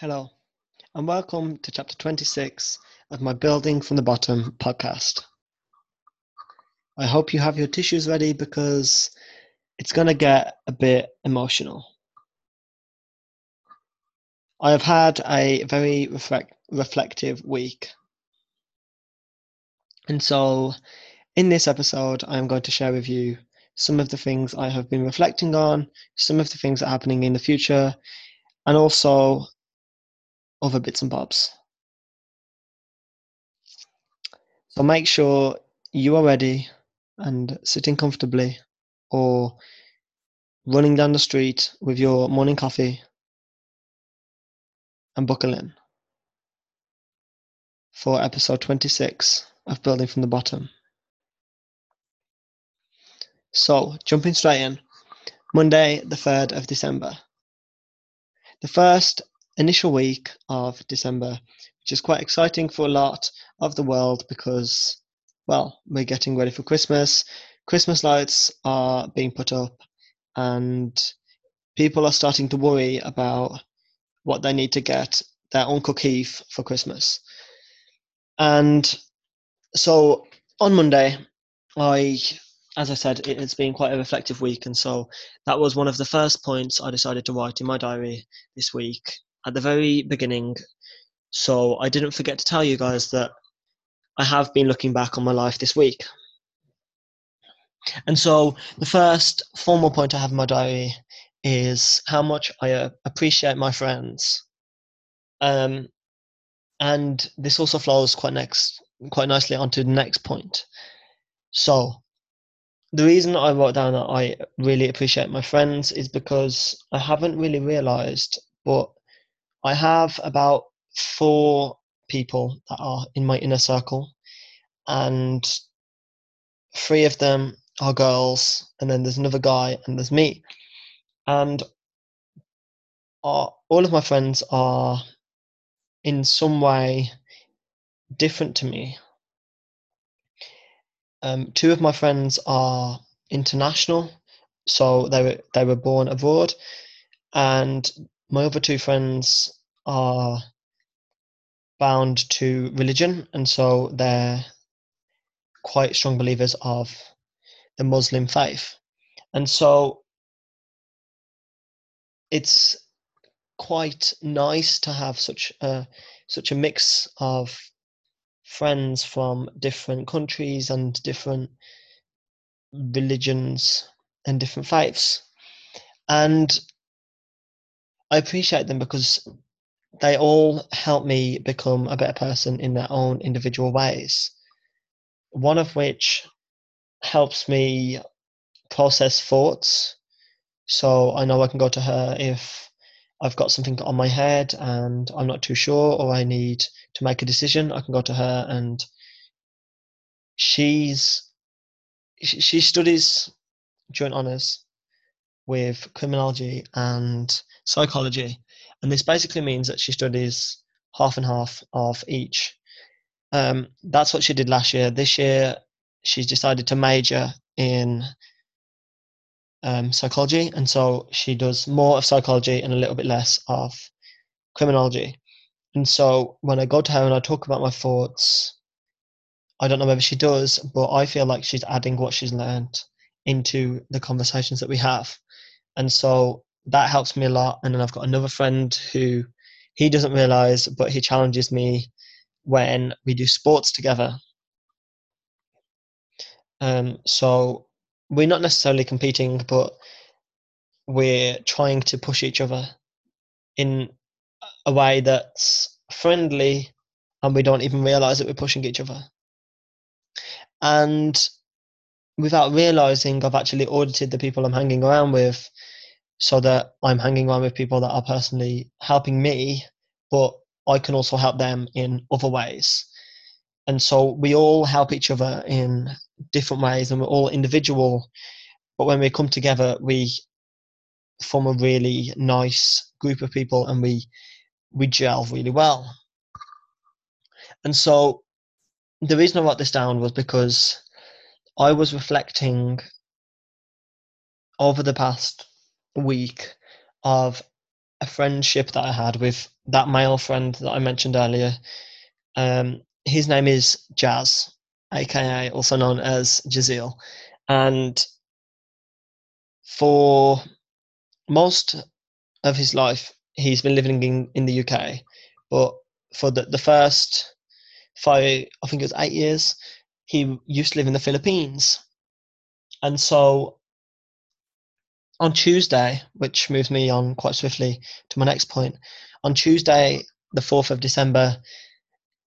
Hello, and welcome to chapter 26 of my Building from the Bottom podcast. I hope you have your tissues ready because it's going to get a bit emotional. I have had a very reflect- reflective week. And so, in this episode, I'm going to share with you some of the things I have been reflecting on, some of the things that are happening in the future, and also other bits and bobs. So make sure you are ready and sitting comfortably or running down the street with your morning coffee and buckle in for episode 26 of Building from the Bottom. So, jumping straight in, Monday, the 3rd of December. The first initial week of December, which is quite exciting for a lot of the world because, well, we're getting ready for Christmas. Christmas lights are being put up, and people are starting to worry about what they need to get their Uncle Keith for Christmas. And so on Monday, I, as I said, it has been quite a reflective week. And so that was one of the first points I decided to write in my diary this week at the very beginning. So I didn't forget to tell you guys that I have been looking back on my life this week. And so the first formal point I have in my diary is how much I uh, appreciate my friends. Um, and this also flows quite next quite nicely onto the next point. So the reason I wrote down that I really appreciate my friends is because I haven't really realized, but I have about four people that are in my inner circle, and three of them are girls, and then there's another guy, and there's me. And all of my friends are in some way different to me. Um, two of my friends are international, so they were they were born abroad, and my other two friends are bound to religion, and so they're quite strong believers of the Muslim faith. And so it's quite nice to have such a such a mix of friends from different countries and different religions and different faiths. And I appreciate them because they all help me become a better person in their own individual ways. One of which helps me process thoughts. So I know I can go to her if I've got something on my head and I'm not too sure or I need to make a decision. I can go to her and she's she studies joint honours with criminology and psychology, and this basically means that she studies half and half of each. Um, that's what she did last year. This year, she's decided to major in um, psychology, and so she does more of psychology and a little bit less of criminology. And so when I go to her and I talk about my thoughts, I don't know whether she does, but I feel like she's adding what she's learned into the conversations that we have. And so that helps me a lot. And then I've got another friend who he doesn't realize, but he challenges me when we do sports together. Um, so we're not necessarily competing, but we're trying to push each other in a way that's friendly and we don't even realize that we're pushing each other. And without realizing, I've actually audited the people I'm hanging around with so that I'm hanging around with people that are personally helping me, but I can also help them in other ways. And so we all help each other in different ways and we're all individual. But when we come together, we form a really nice group of people and we we gel really well. And so the reason I wrote this down was because I was reflecting over the past week of a friendship that I had with that male friend that I mentioned earlier. Um, his name is Jazz, aka also known as Jazeel, and for most of his life, he's been living in, in the UK, but for the, the first five, I think it was eight years, he used to live in the Philippines. And so on Tuesday, which moves me on quite swiftly to my next point, on Tuesday, the 4th of December,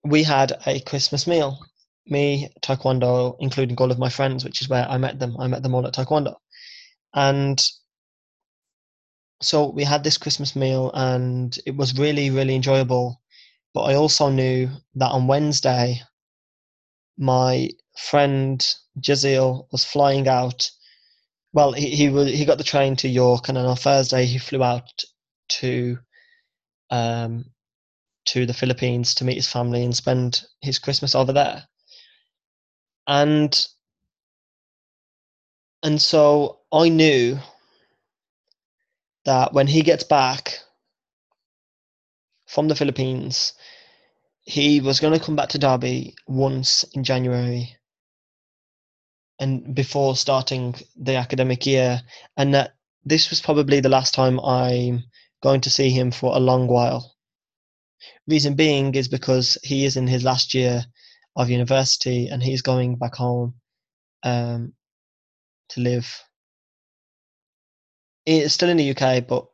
we had a Christmas meal. Me, Taekwondo, including all of my friends, which is where I met them. I met them all at Taekwondo. And so we had this Christmas meal and it was really, really enjoyable. But I also knew that on Wednesday, my friend Jazeel was flying out. Well, he he, was, he got the train to York, and then on Thursday he flew out to um, to the Philippines to meet his family and spend his Christmas over there. And and so I knew that when he gets back from the Philippines, he was going to come back to Derby once in January and before starting the academic year, and that this was probably the last time I'm going to see him for a long while. Reason being is because he is in his last year of university and he's going back home um, to live. It's still in the UK, but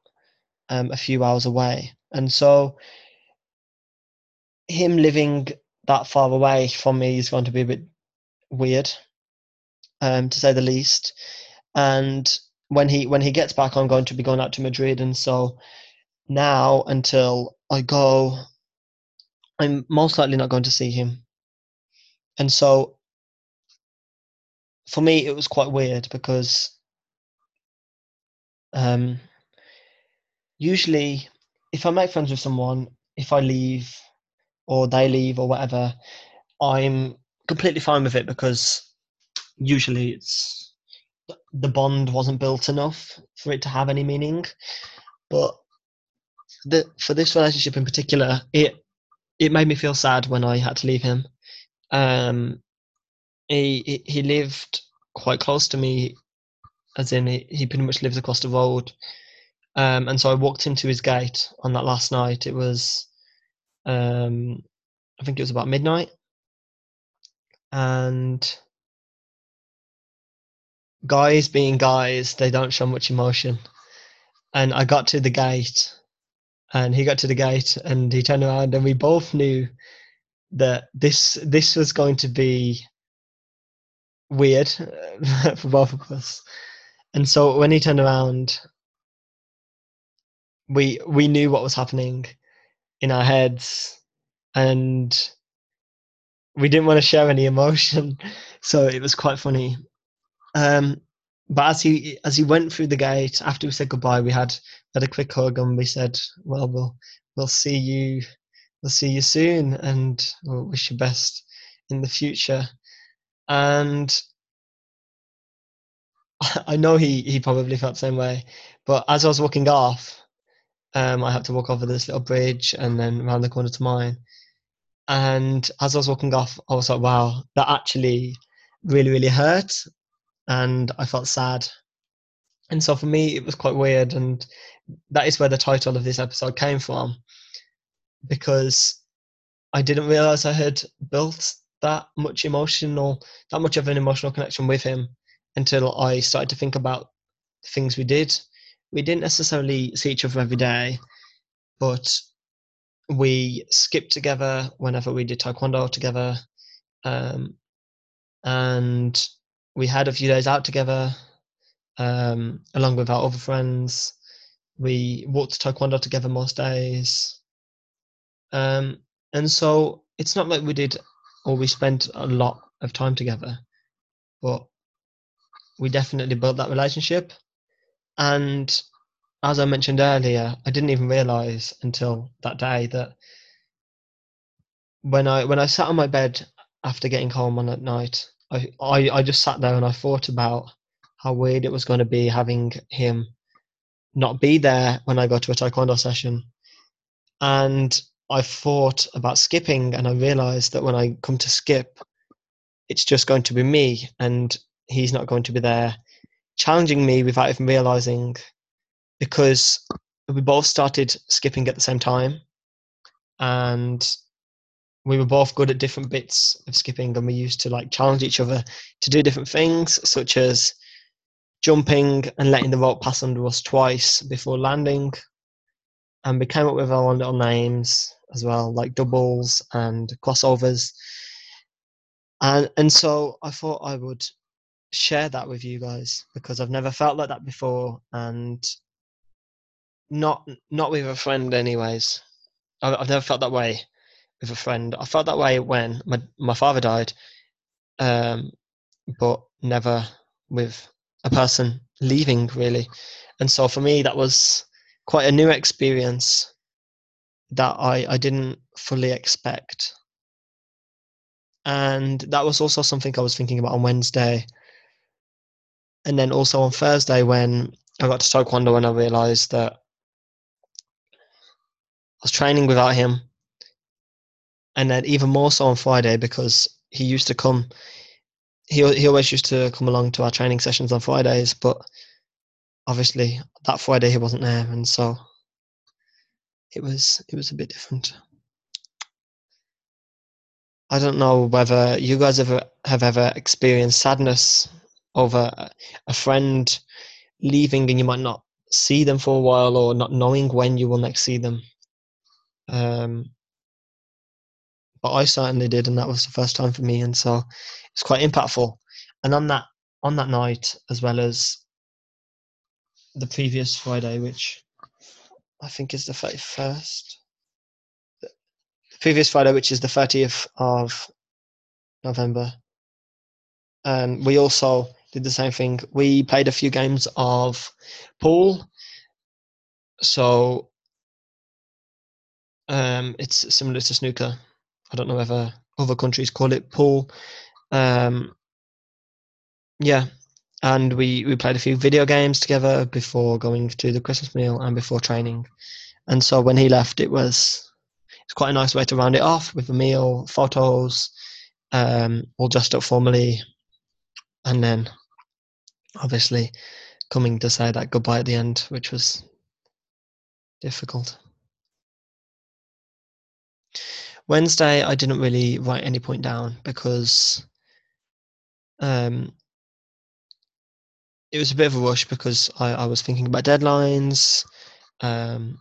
um, a few hours away. And so, him living that far away from me is going to be a bit weird, um, to say the least. And when he when he gets back, I'm going to be going out to Madrid, and so now until I go, I'm most likely not going to see him. And so for me, it was quite weird because um, usually if I make friends with someone, if I leave or they leave or whatever, I'm completely fine with it because usually it's the bond wasn't built enough for it to have any meaning. But the, for this relationship in particular, it it made me feel sad when I had to leave him. Um, he he lived quite close to me, as in he, he pretty much lives across the road. Um, and so I walked into his gate on that last night. It was, um, I think it was about midnight, and guys being guys, they don't show much emotion. And I got to the gate, and he got to the gate, and he turned around, and we both knew that this this was going to be weird for both of us. And so when he turned around, we we knew what was happening in our heads, and we didn't want to share any emotion, so it was quite funny. Um, but as he as he went through the gate after we said goodbye, we had had a quick hug and we said, "Well, we'll we'll see you, we'll see you soon, and we'll wish you best in the future." And I know he he probably felt the same way, but as I was walking off, um, I had to walk over this little bridge and then around the corner to mine. And as I was walking off, I was like, "Wow, that actually really really hurt," and I felt sad. And so for me, it was quite weird, and that is where the title of this episode came from, because I didn't realize I had built that much emotional, that much of an emotional connection with him until I started to think about things we did. We didn't necessarily see each other every day, but we skipped together whenever we did taekwondo together, um, and we had a few days out together, um, along with our other friends. We walked to taekwondo together most days, um, and so it's not like we did or we spent a lot of time together, but we definitely built that relationship. And as I mentioned earlier, I didn't even realize until that day that when I when I sat on my bed after getting home on that night, I, I, I just sat there and I thought about how weird it was going to be having him not be there when I go to a taekwondo session. And I thought about skipping, and I realized that when I come to skip, it's just going to be me, and he's not going to be there challenging me without even realizing because we both started skipping at the same time and we were both good at different bits of skipping and we used to like challenge each other to do different things such as jumping and letting the rope pass under us twice before landing and we came up with our own little names as well like doubles and crossovers. And and so i thought i would share that with you guys because i've never felt like that before and not not with a friend anyways i've I've never felt that way with a friend. I felt that way when my my father died, um, but never with a person leaving really. And so for me, that was quite a new experience that I I didn't fully expect. And that was also something I was thinking about on Wednesday. And then also on Thursday when I got to Taekwondo and I realized that I was training without him and then even more so on Friday because he used to come. He he always used to come along to our training sessions on Fridays, but obviously that Friday he wasn't there, and so it was it was a bit different. I don't know whether you guys ever have ever experienced sadness over a friend leaving and you might not see them for a while or not knowing when you will next see them. Um, but I certainly did, and that was the first time for me, and so it's quite impactful. And on that on that night, as well as the previous Friday, which I think is the thirty first, the previous Friday, which is the thirtieth of November, um, we also did the same thing. We played a few games of pool. So um, it's similar to snooker, I don't know whether other countries call it pool. Um, yeah, and we we played a few video games together before going to the Christmas meal and before training. And so when he left, it was it's quite a nice way to round it off with a meal, photos, um, all dressed up formally, and then obviously coming to say that goodbye at the end, which was difficult. Wednesday, I didn't really write any point down because um, it was a bit of a rush because I, I was thinking about deadlines, um,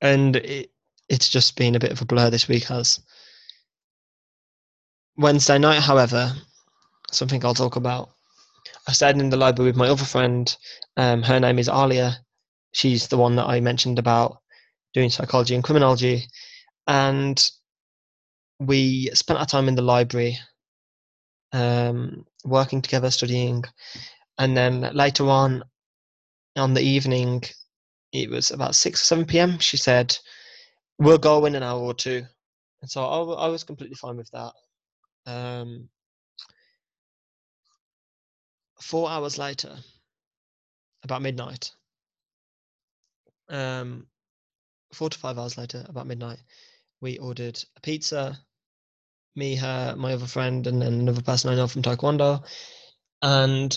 and it, it's just been a bit of a blur this week. As Wednesday night, however, something I'll talk about. I stayed in the library with my other friend. Um, her name is Alia. She's the one that I mentioned about doing psychology and criminology and we spent our time in the library um, working together studying and then later on on the evening it was about 6 or 7 p.m she said we'll go in an hour or two and so i, I was completely fine with that um, four hours later about midnight um, four to five hours later about midnight we ordered a pizza. Me, her, my other friend, and then another person I know from Taekwondo. And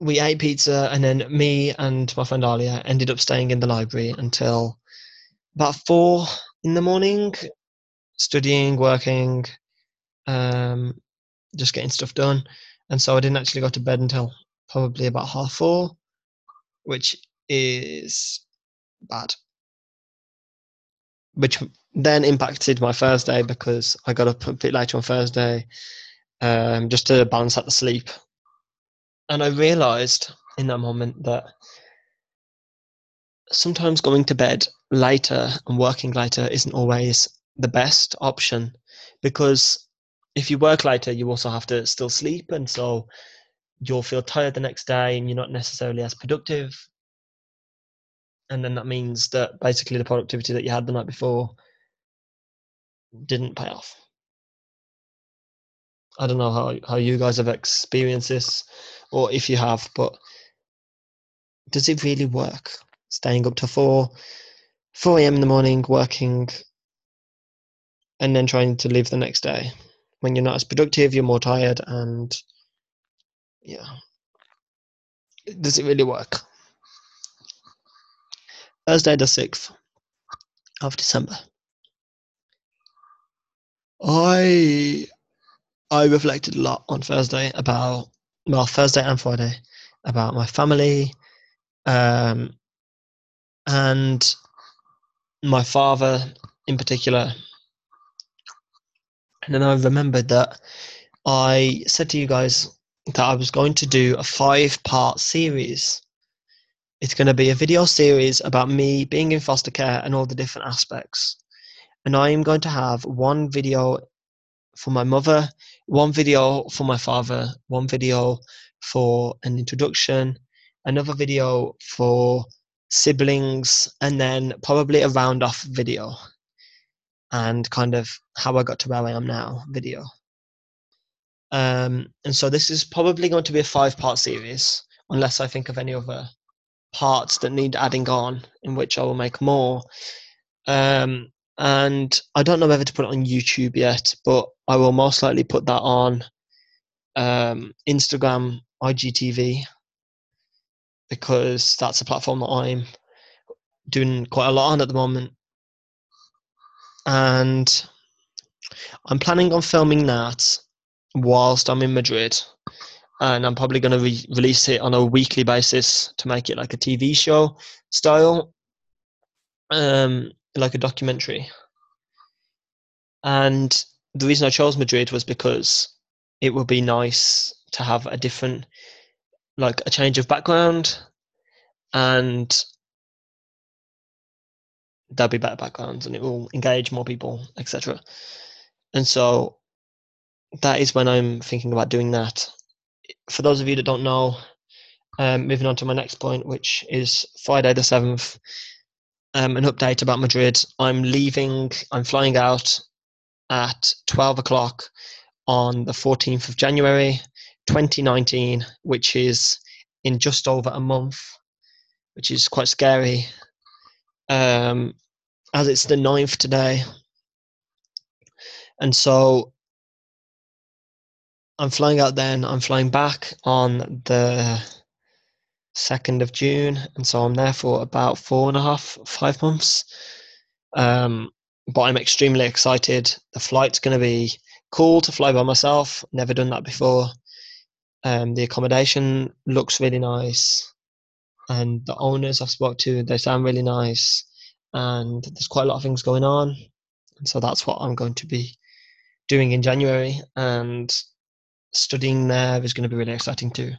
we ate pizza, and then me and my friend Alia ended up staying in the library until about four in the morning, studying, working, um, just getting stuff done. And so I didn't actually go to bed until probably about half four, which is bad which then impacted my Thursday because I got up a bit later on Thursday um, just to balance out the sleep. And I realized in that moment that sometimes going to bed later and working later isn't always the best option because if you work later, you also have to still sleep. And so you'll feel tired the next day and you're not necessarily as productive and then that means that basically the productivity that you had the night before didn't pay off. I don't know how, how you guys have experienced this or if you have, but does it really work? Staying up to four, 4 a.m. in the morning working and then trying to leave the next day. When you're not as productive, you're more tired, and yeah. Does it really work? Thursday, the 6th of December. I I reflected a lot on Thursday about well Thursday and Friday about my family, um, and my father in particular. And then I remembered that I said to you guys that I was going to do a five part series. It's going to be a video series about me being in foster care and all the different aspects. And I am going to have one video for my mother, one video for my father, one video for an introduction, another video for siblings, and then probably a round off video and kind of how I got to where I am now video. Um, and so this is probably going to be a five part series, unless I think of any other parts that need adding on, in which I will make more. Um, and I don't know whether to put it on YouTube yet, but I will most likely put that on um, Instagram, IGTV, because that's a platform that I'm doing quite a lot on at the moment. And I'm planning on filming that whilst I'm in Madrid. And I'm probably going to re- release it on a weekly basis to make it like a TV show style. Um, like a documentary. And the reason I chose Madrid was because it would be nice to have a different, like a change of background, and there'll be better backgrounds, and it will engage more people, etc. And so that is when I'm thinking about doing that. For those of you that don't know, um, moving on to my next point, which is Friday the seventh, um, an update about Madrid. I'm leaving, I'm flying out at 12 o'clock on the 14th of January 2019, which is in just over a month, which is quite scary. Um, as it's the 9th today. And so I'm flying out then, I'm flying back on the 2nd of June, and so I'm there for about four and a half, five months. Um, but I'm extremely excited. The flight's going to be cool to fly by myself. Never done that before. Um, the accommodation looks really nice, and the owners I've spoke to they sound really nice, and there's quite a lot of things going on. And so that's what I'm going to be doing in January, and studying there is going to be really exciting too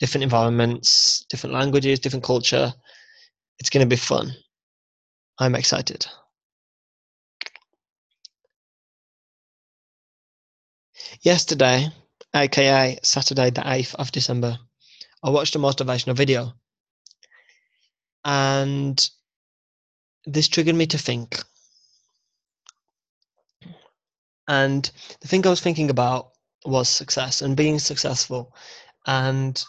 different environments, different languages, different culture. It's going to be fun. I'm excited. Yesterday, aka Saturday, the 8th of December, I watched a motivational video. And this triggered me to think. And the thing I was thinking about was success and being successful. And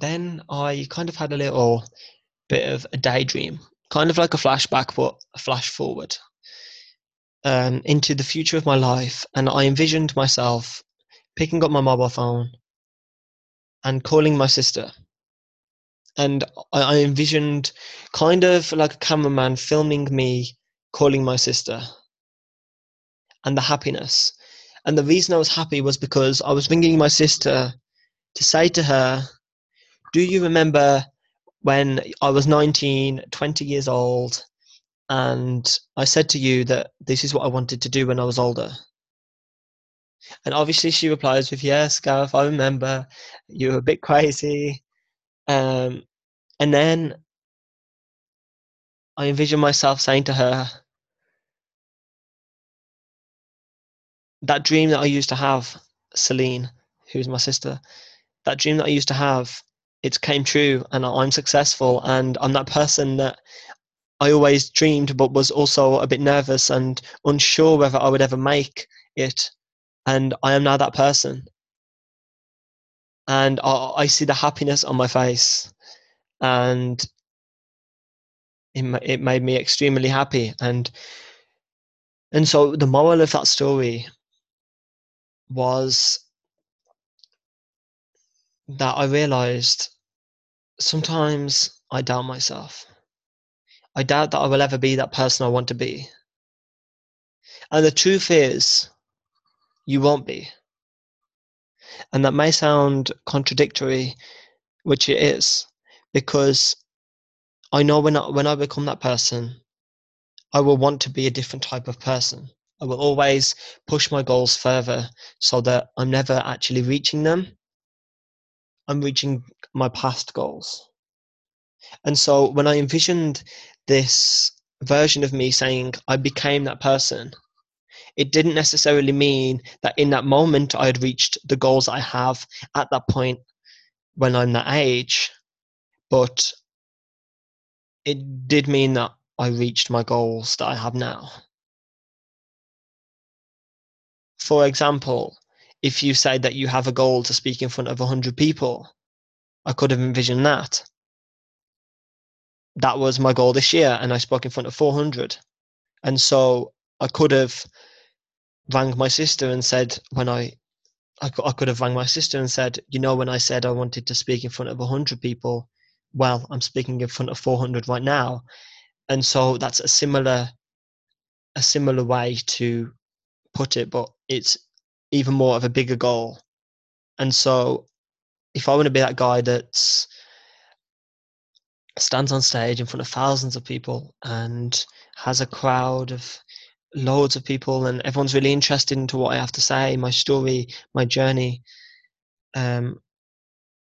then I kind of had a little bit of a daydream, kind of like a flashback, but a flash forward um, into the future of my life. And I envisioned myself picking up my mobile phone and calling my sister. And I, I envisioned kind of like a cameraman filming me calling my sister and the happiness. And the reason I was happy was because I was ringing my sister to say to her do you remember when I was 19, 20 years old, and I said to you that this is what I wanted to do when I was older? And obviously, she replies with, Yes, Gareth, I remember. You were a bit crazy. Um, and then I envision myself saying to her, That dream that I used to have, Celine, who's my sister, that dream that I used to have, it came true and I'm successful and I'm that person that I always dreamed but was also a bit nervous and unsure whether I would ever make it and I am now that person and I, I see the happiness on my face and it, it made me extremely happy and and so the moral of that story was that I realized sometimes I doubt myself. I doubt that I will ever be that person I want to be. And the truth is, you won't be. And that may sound contradictory, which it is, because I know when I, when I become that person, I will want to be a different type of person. I will always push my goals further so that I'm never actually reaching them. I'm reaching my past goals. And so when I envisioned this version of me saying I became that person, it didn't necessarily mean that in that moment I had reached the goals I have at that point when I'm that age, but it did mean that I reached my goals that I have now. For example, if you say that you have a goal to speak in front of 100 people, I could have envisioned that. That was my goal this year, and I spoke in front of 400. And so I could have rang my sister and said, when I, I, I could have rang my sister and said, you know, when I said I wanted to speak in front of 100 people, well, I'm speaking in front of 400 right now. And so that's a similar, a similar way to put it, but it's even more of a bigger goal. And so if I want to be that guy that's stands on stage in front of thousands of people and has a crowd of loads of people and everyone's really interested into what I have to say, my story, my journey, um,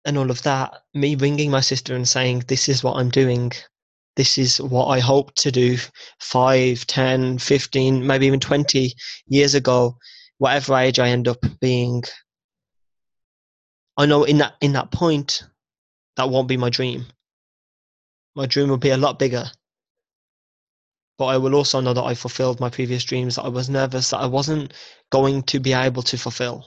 and all of that. Me ringing my sister and saying, This is what I'm doing. This is what I hope to do 5, 10, 15, maybe even 20 years ago, whatever age I end up being. I know in that in that point, that won't be my dream. My dream will be a lot bigger but I will also know that I fulfilled my previous dreams that I was nervous that I wasn't going to be able to fulfill.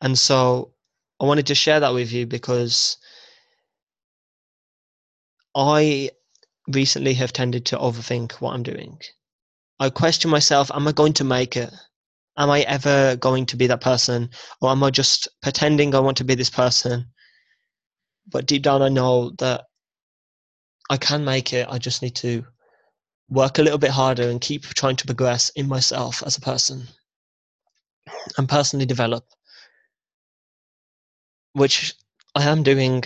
And so I wanted to share that with you because I recently have tended to overthink what I'm doing. I question myself, am I going to make it? Am I ever going to be that person? Or am I just pretending I want to be this person? But deep down, I know that I can make it. I just need to work a little bit harder and keep trying to progress in myself as a person and personally develop, which I am doing.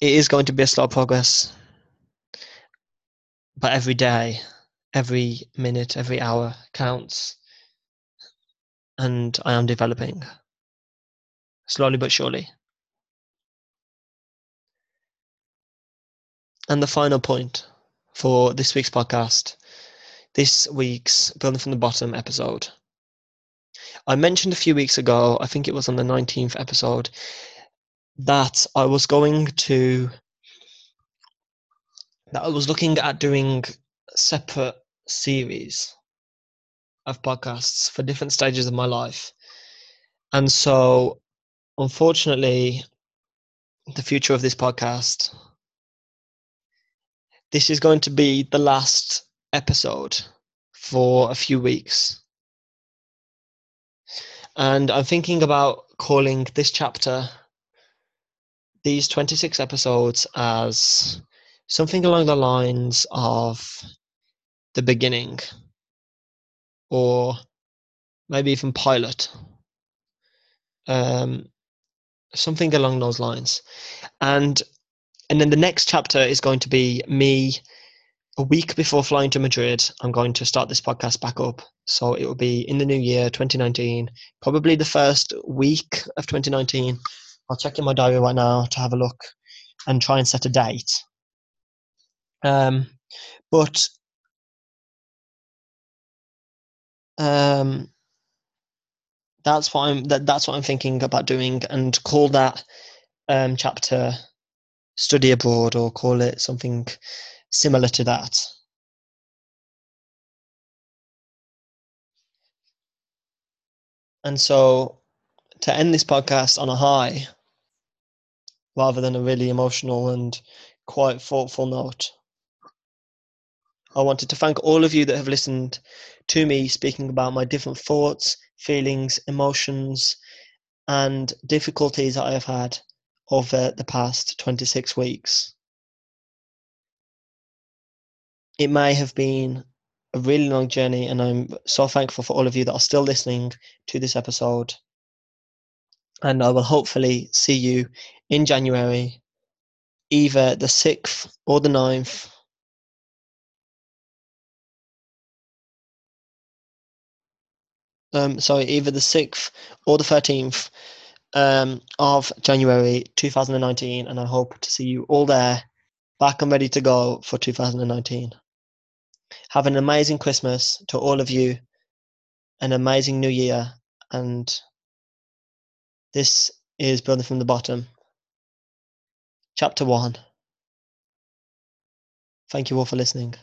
It is going to be a slow progress, but every day, every minute, every hour counts. And I am developing slowly but surely. And the final point for this week's podcast, this week's Building from the Bottom episode. I mentioned a few weeks ago, I think it was on the 19th episode, that I was going to, that I was looking at doing separate series of podcasts for different stages of my life. And so, unfortunately, the future of this podcast this is going to be the last episode for a few weeks. And I'm thinking about calling this chapter, these 26 episodes, as something along the lines of the beginning or maybe even pilot. Um, something along those lines. And and then the next chapter is going to be me a week before flying to Madrid. I'm going to start this podcast back up. So it will be in the new year, 2019, probably the first week of 2019. I'll check in my diary right now to have a look and try and set a date. Um, but um, that's what I'm that, that's what I'm thinking about doing, and call that um, chapter study abroad or call it something similar to that. And so, to end this podcast on a high, rather than a really emotional and quite thoughtful note. I wanted to thank all of you that have listened to me speaking about my different thoughts, feelings, emotions, and difficulties that I have had over the past 26 weeks. It may have been a really long journey, and I'm so thankful for all of you that are still listening to this episode. And I will hopefully see you in January, either the 6th or the 9th um, sorry, either the 6th or the 13th um, of January 2019, and I hope to see you all there, back and ready to go for 2019. Have an amazing Christmas to all of you, an amazing New Year, and this is Building from the Bottom, Chapter 1. Thank you all for listening.